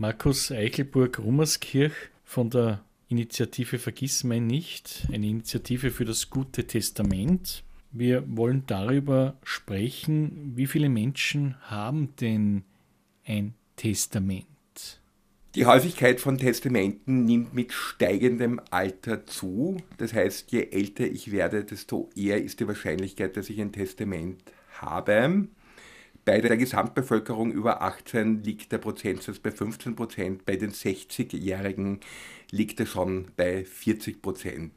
Markus Eichelburg-Rummerskirch von der Initiative Vergiss mein nicht, eine Initiative für das gute Testament. Wir wollen darüber sprechen, wie viele Menschen haben denn ein Testament? Die Häufigkeit von Testamenten nimmt mit steigendem Alter zu. Das heißt, je älter ich werde, desto eher ist die Wahrscheinlichkeit, dass ich ein Testament habe. Bei der Gesamtbevölkerung über 18 liegt der Prozentsatz bei 15 Prozent, bei den 60-Jährigen liegt er schon bei 40 Prozent.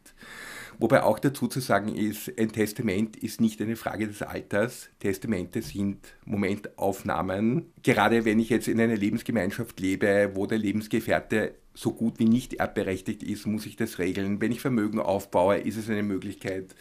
Wobei auch dazu zu sagen ist, ein Testament ist nicht eine Frage des Alters. Testamente sind Momentaufnahmen. Gerade wenn ich jetzt in einer Lebensgemeinschaft lebe, wo der Lebensgefährte so gut wie nicht erbberechtigt ist, muss ich das regeln. Wenn ich Vermögen aufbaue, ist es eine Möglichkeit,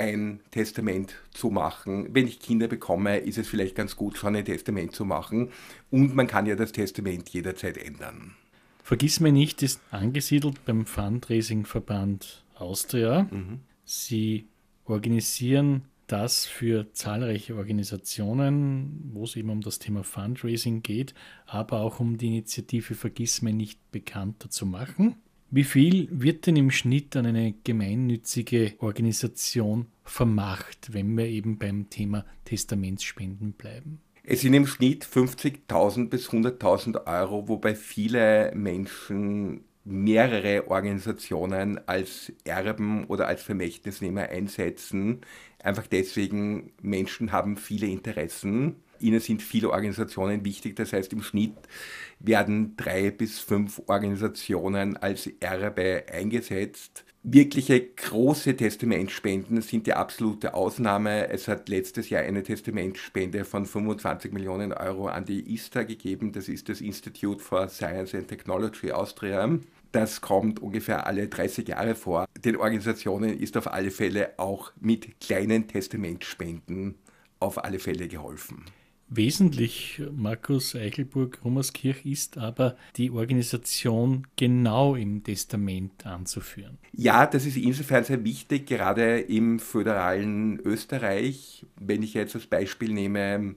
ein Testament zu machen. Wenn ich Kinder bekomme, ist es vielleicht ganz gut, schon ein Testament zu machen. Und man kann ja das Testament jederzeit ändern. Vergiss mir nicht, ist angesiedelt beim Fundraising-Verband Austria. Mhm. Sie organisieren das für zahlreiche Organisationen, wo es eben um das Thema Fundraising geht, aber auch um die Initiative Vergiss mir nicht bekannter zu machen. Wie viel wird denn im Schnitt an eine gemeinnützige Organisation vermacht, wenn wir eben beim Thema Testamentsspenden bleiben? Es sind im Schnitt 50.000 bis 100.000 Euro, wobei viele Menschen mehrere Organisationen als Erben oder als Vermächtnisnehmer einsetzen. Einfach deswegen, Menschen haben viele Interessen. Ihnen sind viele Organisationen wichtig. Das heißt, im Schnitt werden drei bis fünf Organisationen als Erbe eingesetzt. Wirkliche große Testamentspenden sind die absolute Ausnahme. Es hat letztes Jahr eine Testamentspende von 25 Millionen Euro an die ISTA gegeben. Das ist das Institute for Science and Technology Austria. Das kommt ungefähr alle 30 Jahre vor. Den Organisationen ist auf alle Fälle auch mit kleinen Testamentspenden auf alle Fälle geholfen. Wesentlich, Markus Eichelburg-Rummerskirch, ist aber die Organisation genau im Testament anzuführen. Ja, das ist insofern sehr wichtig, gerade im föderalen Österreich. Wenn ich jetzt als Beispiel nehme,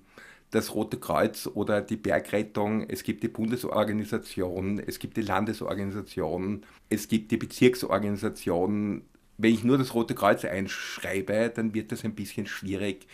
das Rote Kreuz oder die Bergrettung, es gibt die Bundesorganisation, es gibt die Landesorganisation, es gibt die Bezirksorganisation. Wenn ich nur das Rote Kreuz einschreibe, dann wird das ein bisschen schwierig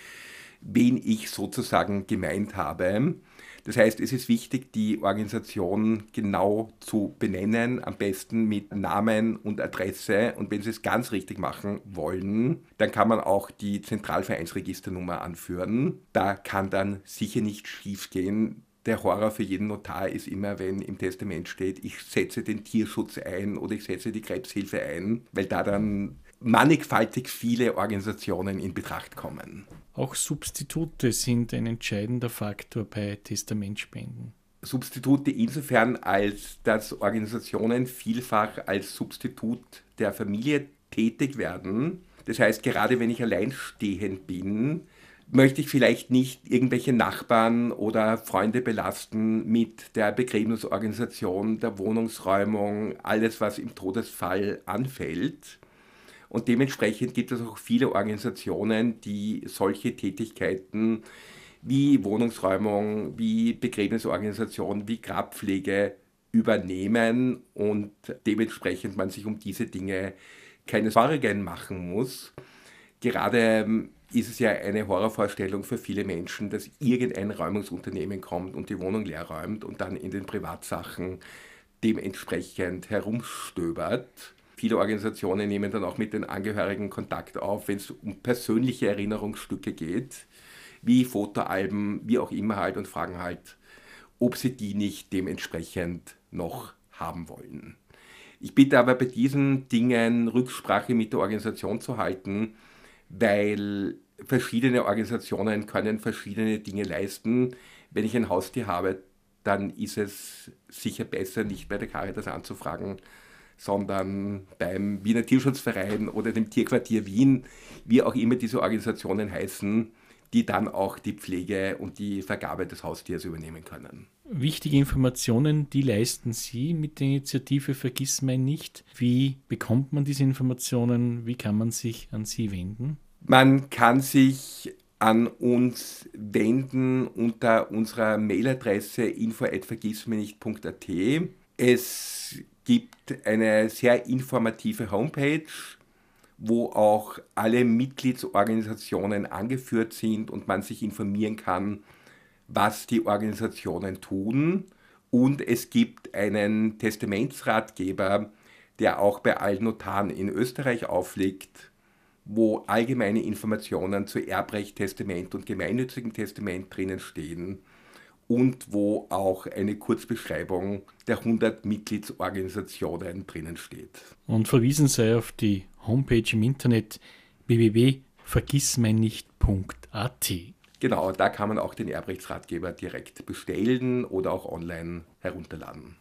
wen ich sozusagen gemeint habe. Das heißt, es ist wichtig, die Organisation genau zu benennen, am besten mit Namen und Adresse. Und wenn Sie es ganz richtig machen wollen, dann kann man auch die Zentralvereinsregisternummer anführen. Da kann dann sicher nicht schiefgehen. Der Horror für jeden Notar ist immer, wenn im Testament steht, ich setze den Tierschutz ein oder ich setze die Krebshilfe ein, weil da dann mannigfaltig viele Organisationen in Betracht kommen. Auch Substitute sind ein entscheidender Faktor bei Testamentspenden. Substitute insofern, als dass Organisationen vielfach als Substitut der Familie tätig werden. Das heißt, gerade wenn ich alleinstehend bin, möchte ich vielleicht nicht irgendwelche Nachbarn oder Freunde belasten mit der Begräbnisorganisation, der Wohnungsräumung, alles, was im Todesfall anfällt. Und dementsprechend gibt es auch viele Organisationen, die solche Tätigkeiten wie Wohnungsräumung, wie Begräbnisorganisation, wie Grabpflege übernehmen und dementsprechend man sich um diese Dinge keine Sorgen machen muss. Gerade ähm, ist es ja eine Horrorvorstellung für viele Menschen, dass irgendein Räumungsunternehmen kommt und die Wohnung leer räumt und dann in den Privatsachen dementsprechend herumstöbert. Viele Organisationen nehmen dann auch mit den Angehörigen Kontakt auf, wenn es um persönliche Erinnerungsstücke geht, wie Fotoalben, wie auch immer halt, und fragen halt, ob sie die nicht dementsprechend noch haben wollen. Ich bitte aber bei diesen Dingen Rücksprache mit der Organisation zu halten, weil verschiedene Organisationen können verschiedene Dinge leisten. Wenn ich ein Haustier habe, dann ist es sicher besser, nicht bei der Caritas anzufragen, sondern beim Wiener Tierschutzverein oder dem Tierquartier Wien, wie auch immer diese Organisationen heißen, die dann auch die Pflege und die Vergabe des Haustiers übernehmen können. Wichtige Informationen, die leisten Sie mit der Initiative Vergiss mein nicht. Wie bekommt man diese Informationen? Wie kann man sich an Sie wenden? Man kann sich an uns wenden unter unserer Mailadresse info@vergissminicht.at. Es gibt eine sehr informative Homepage, wo auch alle Mitgliedsorganisationen angeführt sind und man sich informieren kann, was die Organisationen tun. Und es gibt einen Testamentsratgeber, der auch bei allen Notaren in Österreich aufliegt, wo allgemeine Informationen zu Erbrecht, Testament und gemeinnützigem Testament drinnen stehen und wo auch eine Kurzbeschreibung der 100 Mitgliedsorganisationen drinnen steht. Und verwiesen sei auf die Homepage im Internet www.vergissmeinnicht.at. Genau, da kann man auch den Erbrechtsratgeber direkt bestellen oder auch online herunterladen.